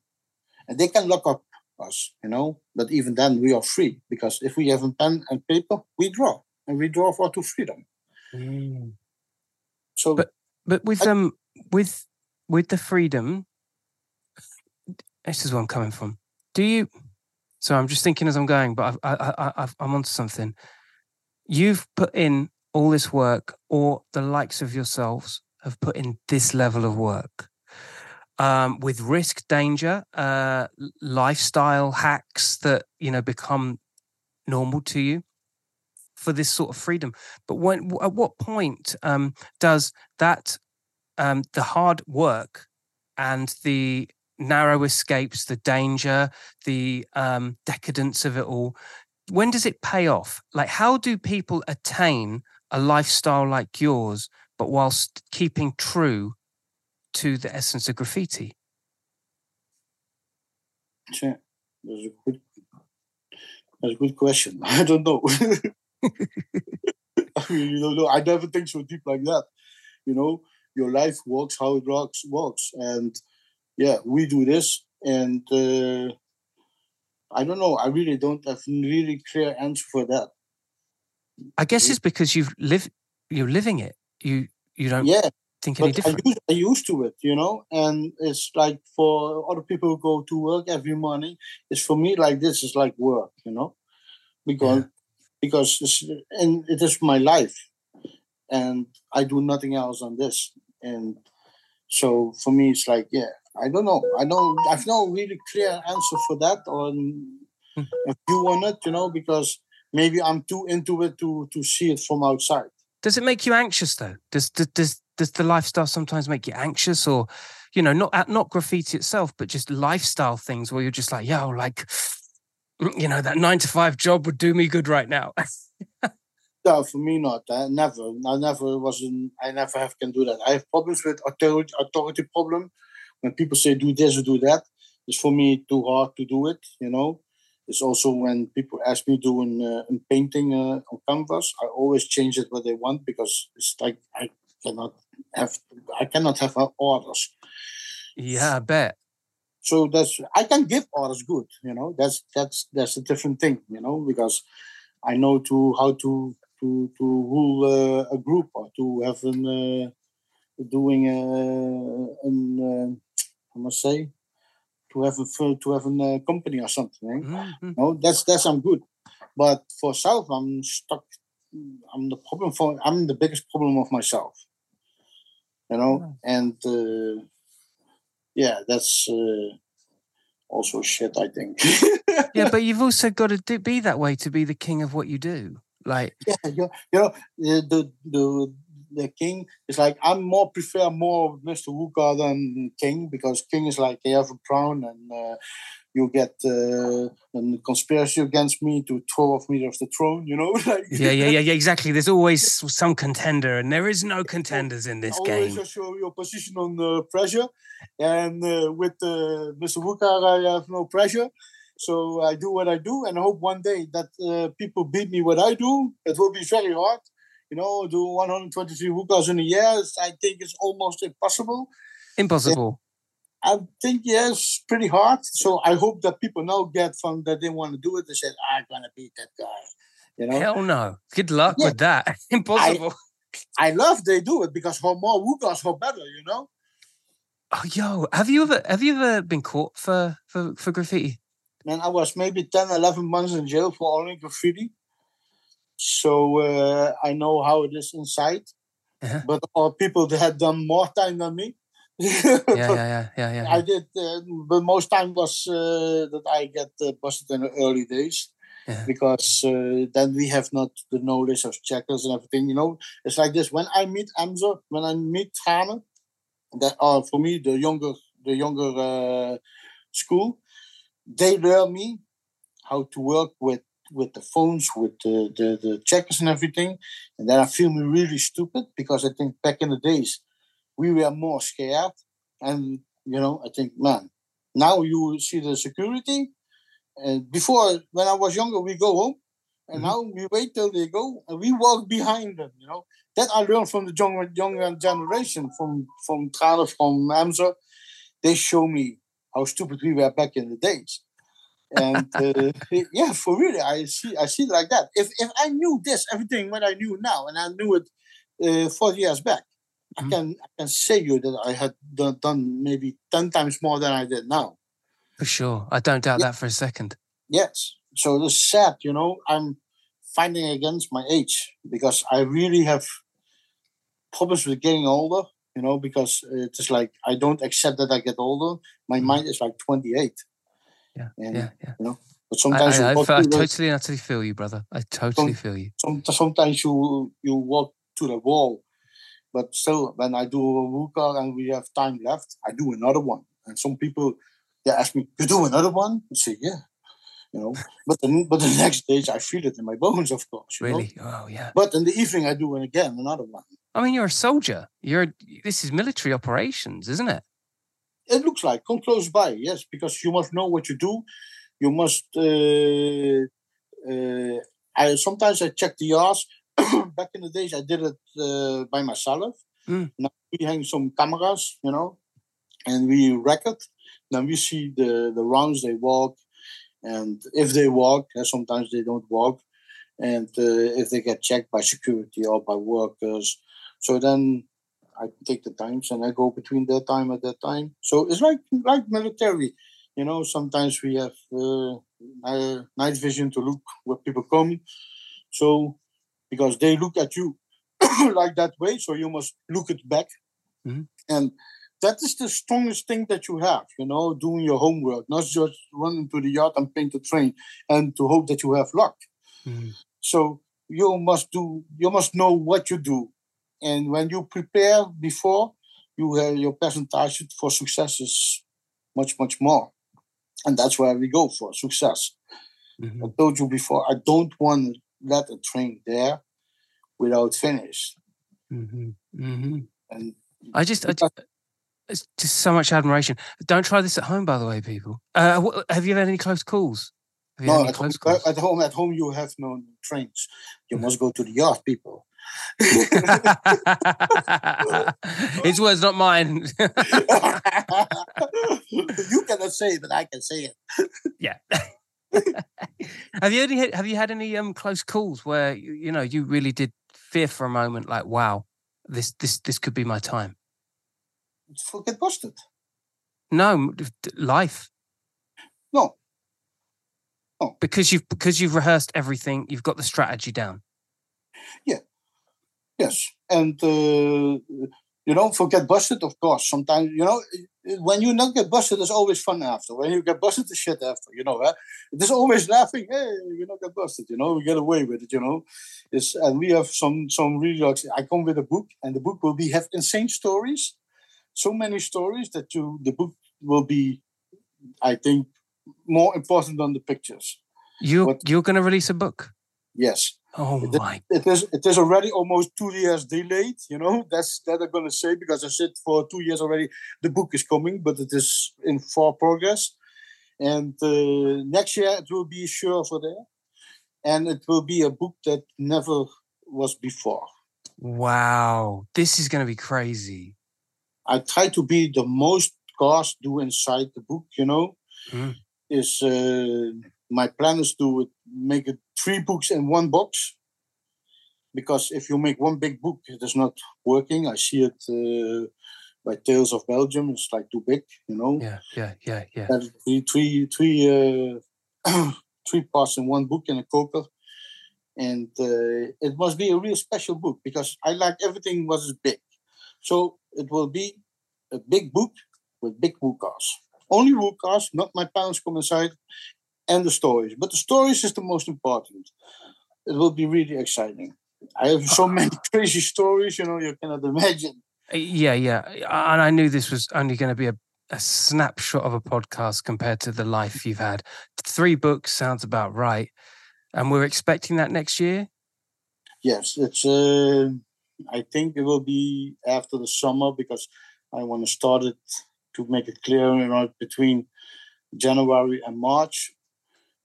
and they can lock up us, you know. But even then, we are free because if we have a pen and paper, we draw, and we draw for to freedom. Mm. So But- But with I- um with with the freedom, this is where I'm coming from. Do you? So I'm just thinking as I'm going, but I've, I, I, I've, I'm onto something. You've put in all this work, or the likes of yourselves have put in this level of work, um, with risk, danger, uh, lifestyle hacks that you know become normal to you for this sort of freedom. But when, at what point um, does that um, the hard work and the narrow escapes, the danger, the um, decadence of it all, when does it pay off? Like, how do people attain a lifestyle like yours, but whilst keeping true to the essence of graffiti? yeah, that's a good, that's a good question. I don't know. I mean, you don't know. I never think so deep like that. You know, your life works how it works works and yeah we do this and uh, i don't know i really don't have a really clear answer for that I guess mm-hmm. it's because you've lived, you're living it. You you don't yeah think any but I different. used, I used to it, you know, and it's like for other people who go to work every morning. It's for me like this is like work, you know, because because it's, and it is my life, and I do nothing else on this, and so for me it's like yeah, I don't know, I don't, I've no really clear answer for that on hmm. If you want it, you know, because maybe I'm too into it to to see it from outside. Does it make you anxious though? Does does does, does the lifestyle sometimes make you anxious, or you know, not not graffiti itself, but just lifestyle things where you're just like, yo, like, you know, that nine to five job would do me good right now. No, for me not. I never. I never was in, I never have can do that. I have problems with authority authority problem. When people say do this or do that, it's for me too hard to do it, you know. It's also when people ask me doing uh, in painting uh, on canvas, I always change it what they want because it's like I cannot have I cannot have uh, orders. yeah, I bet. So that's I can give orders good, you know. That's that's that's a different thing, you know, because I know to how to to to rule uh, a group or to have an uh, doing a, an uh, I must say to have a to have a uh, company or something. eh? Mhm. No, that's that's I'm good, but for self I'm stuck. I'm the problem for I'm the biggest problem of myself. You know, and uh, yeah, that's uh, also shit. I think. Yeah, but you've also got to do, be that way to be the king of what you do. Like, yeah, you, you know the, the the the king is like I'm more prefer more Mr. Wholecar than King because King is like you have a crown and uh, you get uh, a conspiracy against me to throw off me off the throne. You know, like yeah, yeah, yeah, yeah, exactly. There's always some contender, and there is no contenders in this always game. just show your position on uh, pressure, and uh, with uh, Mr. Wholecar I have no pressure. So I do what I do, and I hope one day that uh, people beat me what I do. It will be very hard. You know, do 123 wholecars in a year. I think it's almost impossible. Impossible. I think yes, pretty hard. So I hope that people now get from that they want to do it. They said, "I'm gonna beat that guy." You know, Hell no. Good luck Yeah. with that. Impossible. I love they do it because how more wholecars, how better. You know. oh, yo, have you ever have you ever been caught for for, for graffiti? Man, I was maybe 10, 11 months in jail for only graffiti. So uh, I know how it is inside. Uh-huh. But all people that had done more time than me. Yeah, yeah, yeah, yeah, yeah. I did, uh, but most time was uh, that I get uh, busted in the early days Yeah. because uh, then we have not the knowledge of checkers and everything. You know, it's like this. When I meet Amza, when I meet Hane, that are for me the younger, the younger uh, school, they learn me how to work with with the phones, with the, the the checkers and everything, and then I feel me really stupid because I think back in the days we were more scared. And you know, I think, man, now you see the security. And before, when I was younger, we go home, and Mhm. now we wait till they go, and we walk behind them. You know, that I learned from the younger younger generation, from from Trane, from Amza. They show me how stupid we were back in the days. And uh, yeah, for really, I see, I see it like that. If if I knew this, everything what I knew now, and I knew it uh, 40 years back, Mhm. I can I can say you that I had done, done maybe ten times more than I did now. For sure. I don't doubt Yeah. that for a second. Yes, so it's sad, you know. I'm fighting against my age because I really have problems with getting older. You know, because it is like I don't accept that I get older. My Mhm. mind is like 28, Yeah, yeah, yeah. but sometimes I, I, you walk I totally and utterly feel you, brother. I totally feel you. some, sometimes you you walk to the wall, but still, when I do a wholecar and we have time left, I do another one. And some people they ask me, "You do another one?" I say, "Yeah," you know. But the but the next days I feel it in my bones, of course. You Know? Really? Oh, yeah. But in the evening I do it again, another one. I mean, you're a soldier. You're this is military operations, isn't it? It looks like come close by, yes, because you must know what you do. You must. Uh, uh, I sometimes I check the yards. Back in the days, I did it uh, by myself. Mm. Now we hang some cameras, you know, and we record. Then we see the the rounds they walk, and if they walk, and sometimes they don't walk, and uh, if they get checked by security or by workers. So then I take the times and I go between that time and that time. So it's like like military, you know. Sometimes we have uh, night vision to look where people come. So because they look at you like that way, so you must look it back, Mhm. and that is the strongest thing that you have. You know, doing your homework, not just running to the yard and paint the train and to hope that you have luck. Mm. So you must do. You must know what you do, and when you prepare before, you have your percentage for success is much much more, and that's where we go for success. Mhm. I told you before. I don't want to let a train there without finish, Mhm. Mhm. and I just, I just, it's just so much admiration. Don't try this at home, by the way, people. Uh, wh- have you had any close calls? Have you had no, any at home, close calls? at home, at home, you have no trains. You must go to the yard, people. His words, not mine. you cannot say it, but I can say it. yeah. have you any, have you had any um close calls where you, you know you really did fear for a moment, like, wow, this this this could be my time? Forget busted. No, m- d- d- life No, Oh. because you've because you've rehearsed everything, you've got the strategy down. Yes, and uh, you know, forget busted. Of course, sometimes you know when you not get busted, it's always fun after. When you get busted, the shit after. You know, huh? There's always laughing. Hey, you not get busted. You know, we get away with it. You know, it's and we have some some really. I come with a book, and the book will be have insane stories, so many stories that you the book will be, I think, more important than the pictures. You What- you're to release a book. Yes. Oh my! it is it is already almost two years delayed you know that's that i'm gonna say because i said for two years already the book is coming but it is in for progress and uh, next year it will be sure for there and it will be a book that never was before Wow, this is going to be crazy. i try to be the most cars do inside the book you know Mm. is uh, my plan is to make it three books in one box because if you make one big book it is not working. I see it uh, by tales of belgium. It's like too big you know? Yeah, yeah, yeah, yeah. Three three three uh, three parts in one book in a coker and uh, it must be a real special book because i like everything was big. So it will be a big book with big wholecars. Only wholecars not my parents come inside and the stories but the stories is the most important it will be really exciting i have so many crazy stories you know you cannot imagine Uh, Yeah, yeah. And I knew this was only going to be a, a snapshot of a podcast compared to the life you've had. Three books sounds about right. And we're expecting that next year. Yes, it's. Uh, I think it will be after the summer because I want to start it to make it clear. You know, between January and March.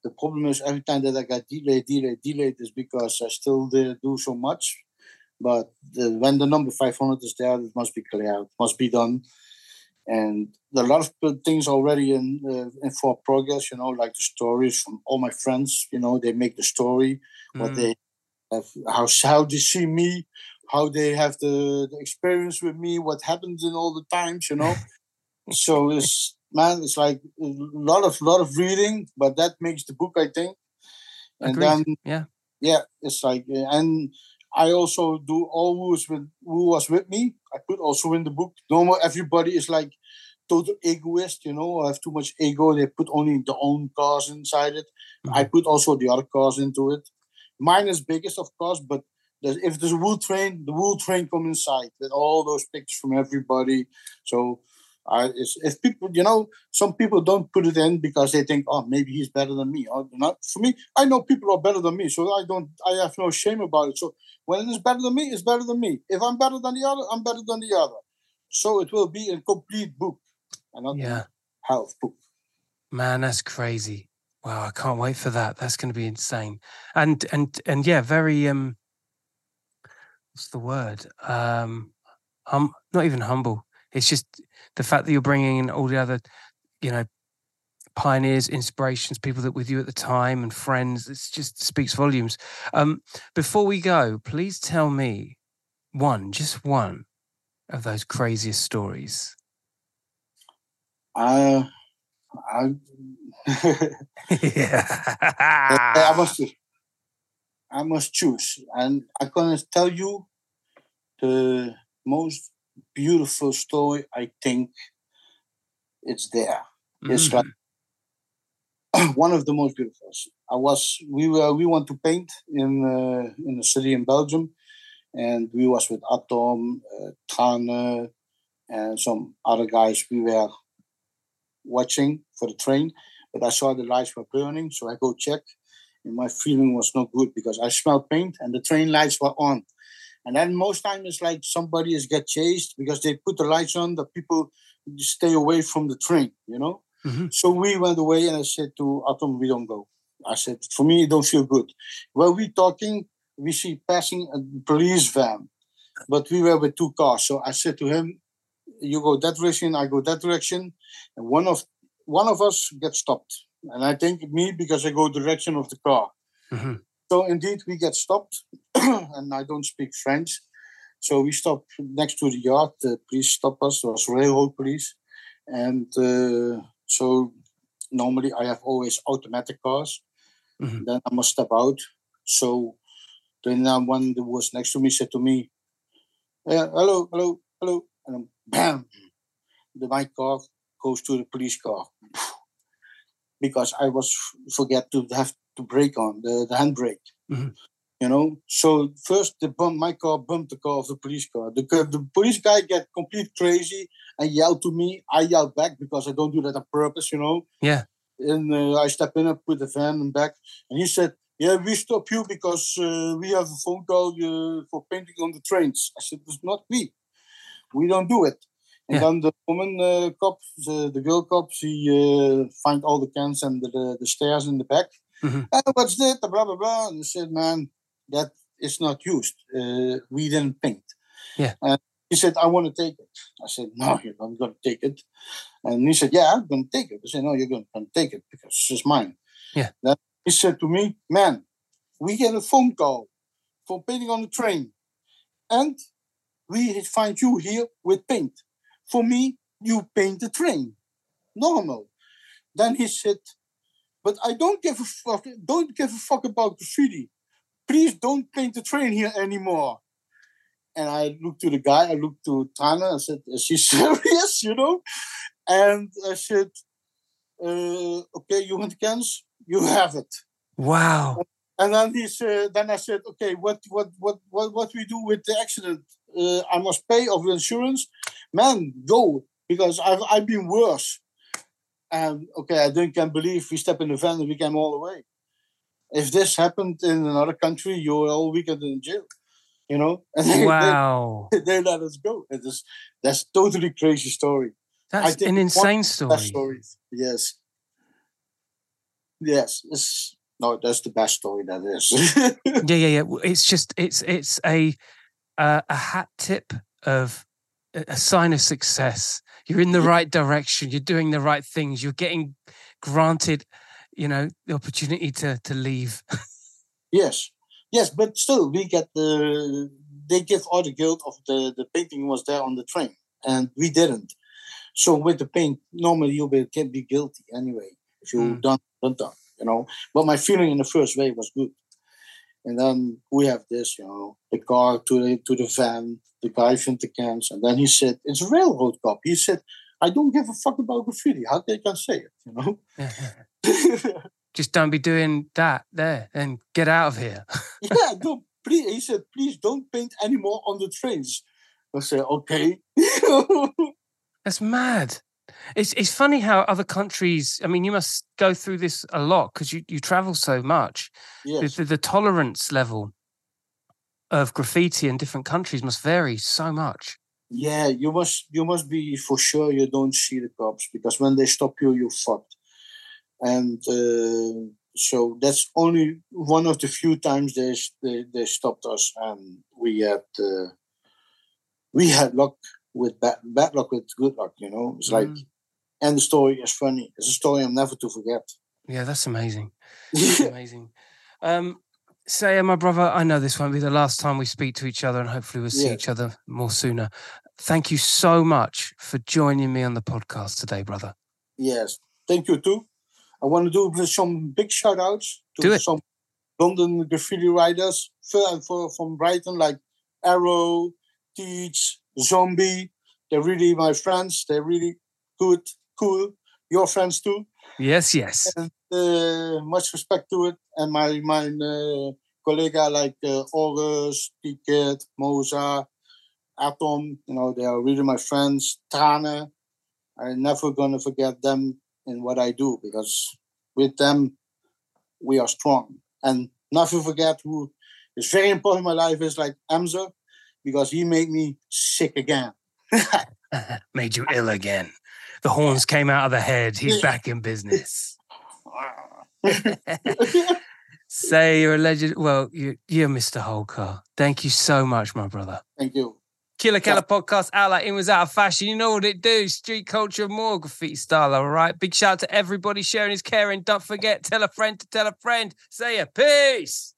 The problem is every time that I got delayed, delayed, delayed is because I still did do so much. But the, when the number 500 is there, it must be clear, it must be done. And there are a lot of things already in, uh, in for progress, you know, like the stories from all my friends, you know, they make the story, what Mm. they have, how, how they see me, how they have the, the experience with me, what happens in all the times, you know. so it's, man, it's like a lot of, lot of reading, but that makes the book, I think. And Agreed. then Yeah. yeah, it's like, and I also do all who was with who was with me. I put also in the book. Normal, everybody is like total egoist, you know. I have too much ego. They put only their own cars inside it. Mm-hmm. I put also the other cars into it. Mine is biggest, of course, but there's, if there's a whole train, the whole train come inside with all those pictures from everybody. So I, if people, you know, some people don't put it in because they think, oh, maybe he's better than me. Or not for me, I know people are better than me, so I don't, I have no shame about it. So when it is better than me, it's better than me. If I'm better than the other, I'm better than the other. So it will be a complete book, and not Yeah. half book. Man, that's crazy. Wow, I can't wait for that. That's going to be insane. And and and yeah, very um what's the word? Um hum, not even humble. It's just the fact that you're bringing in all the other, you know, pioneers, inspirations, people that were with you at the time, and friends. It just speaks volumes. Um, before we go, please tell me one, just one of those craziest stories. Uh, I, yeah. I must, I must choose, and I'm gonna tell you the most beautiful story. I think it's there. It's Mm. like one of the most beautiful. I was we were we want to paint in uh, in a city in Belgium, and we was with Atom, uh, Trane, and some other guys. We were watching for the train, but I saw the lights were burning, so I go check, and my feeling was not good because I smelled paint and the train lights were on. And then most time it's like somebody is get chased because they put the lights on, the people stay away from the train, you know. Mhm. So we went away, and I said to Atom, "We don't go." I said, "For me, it don't feel good." While we talking, we see passing a police van, but we were with two cars. So I said to him, "You go that direction, I go that direction," and one of one of us gets stopped, and I think me because I go direction of the car. Mhm. So indeed, we get stopped, and I don't speak French. So we stop next to the yard. The police stop us. It was railroad police, and uh, so normally I have always automatic cars. Mhm. Then I must step out. So then uh, one that was next to me said to me, "Yeah, hello, hello, hello," and then bam, the my car goes to the police car because I was forget to have to brake on the, the handbrake. Mhm. You know, so first the bump, my car bumped the car of the police car. The, the police guy get complete crazy and yelled to me. I yelled back because I don't do that on purpose, you know. Yeah. And uh, I step in and put the van and back, and he said, "Yeah, we stop you because uh, we have a phone call uh, for painting on the trains." I said, "It's not me. We don't do it." And Yeah. then the woman uh, cop, the, the girl cop, she uh, find all the cans and the, the, the stairs in the back. Mhm. "Ah, what's that? Blah blah blah. And I said, "Man, that is not used. Uh, we didn't paint." Yeah. And he said, "I want to take it." I said, "No, you're not going to take it." And he said, "Yeah, I'm going to take it." I said, "No, you're going to take it because it's mine." Yeah. Then he said to me, "Man, we get a phone call for painting on the train, and we find you here with paint. For me, you paint the train, normal." Then he said, "But I don't give a fuck. Don't give a fuck about graffiti. Please don't paint the train here anymore." And I looked to the guy, I looked to Tana, I said, Is she serious? You know? And I said, uh, Okay, you want cans? You have it. Wow. And then he said, then I said, okay, what what what what what we do with the accident? Uh, I must pay of the insurance. Man, go because I've I've been worse. And okay, I didn't can believe we step in the van and we came all the way. If this happened in another country, you're all weekend in jail. You know? And Wow. they, they let us go. It is that's totally crazy story. That's an insane story. stories. Yes. Yes. It's, no, that's the best story that is. Yeah, yeah, yeah. It's just it's it's a uh, a hat tip of a sign of success. You're in the right direction. You're doing the right things. You're getting granted, you know, the opportunity to to leave. Yes, yes, but still, we get the they give all the guilt of the the painting was there on the train, and we didn't. So with the paint, normally you will can be guilty anyway if you Mm. done done done, you know. But my feeling in the first way was good, and then we have this, you know, the car to the to the van, the guy from the cans, and then he said, "It's a railroad cop." He said, "I don't give a fuck about graffiti. How they can say it, you know?" Just don't be doing that there and get out of here. yeah, don't please. He said, please don't paint anymore on the trains. I said, okay. That's mad. It's it's funny how other countries. I mean, you must go through this a lot because you, you travel so much. The, yes, the, the tolerance level of graffiti in different countries must vary so much. yeah, you must you must be for sure you don't see the cops because when they stop you, you're fucked. And uh, so that's only one of the few times they they, they stopped us, and we had uh, we had luck with bad, bad luck with good luck. You know, it's like, Mm. and the story is funny. It's a story I'm never to forget. Yeah, that's amazing. That's amazing. Um, Seyar, my brother, I know this won't be the last time we speak to each other, and hopefully we'll see Yeah. each other more sooner. Thank you so much for joining me on the podcast today, brother. Yes, thank you too. I want to do some big shout outs to Do some London graffiti writers from Brighton, like Arrow, Teach, Zombie. They're really my friends. They're really good, cool. Your friends too. Yes, yes. And uh, much respect to it. And my my uh, colleague like uh, August, Ticket, Moza, Atom. You know, they are really my friends. Trane. I'm never gonna forget them in what I do because with them we are strong. And never forget who is very important in my life is like Amza because he made me sick again. Made you ill again. The horns came out of the head. He's back in business. Say you're a legend. Well, you, you're Mr. Wholecar. Thank you so much, my brother. Thank you. Killa Kela podcast out like in was out of fashion. You know what it do. Street culture, more graffiti style. All right. Big shout out to everybody sharing his caring. Don't forget, tell a friend to tell a friend. Say a peace.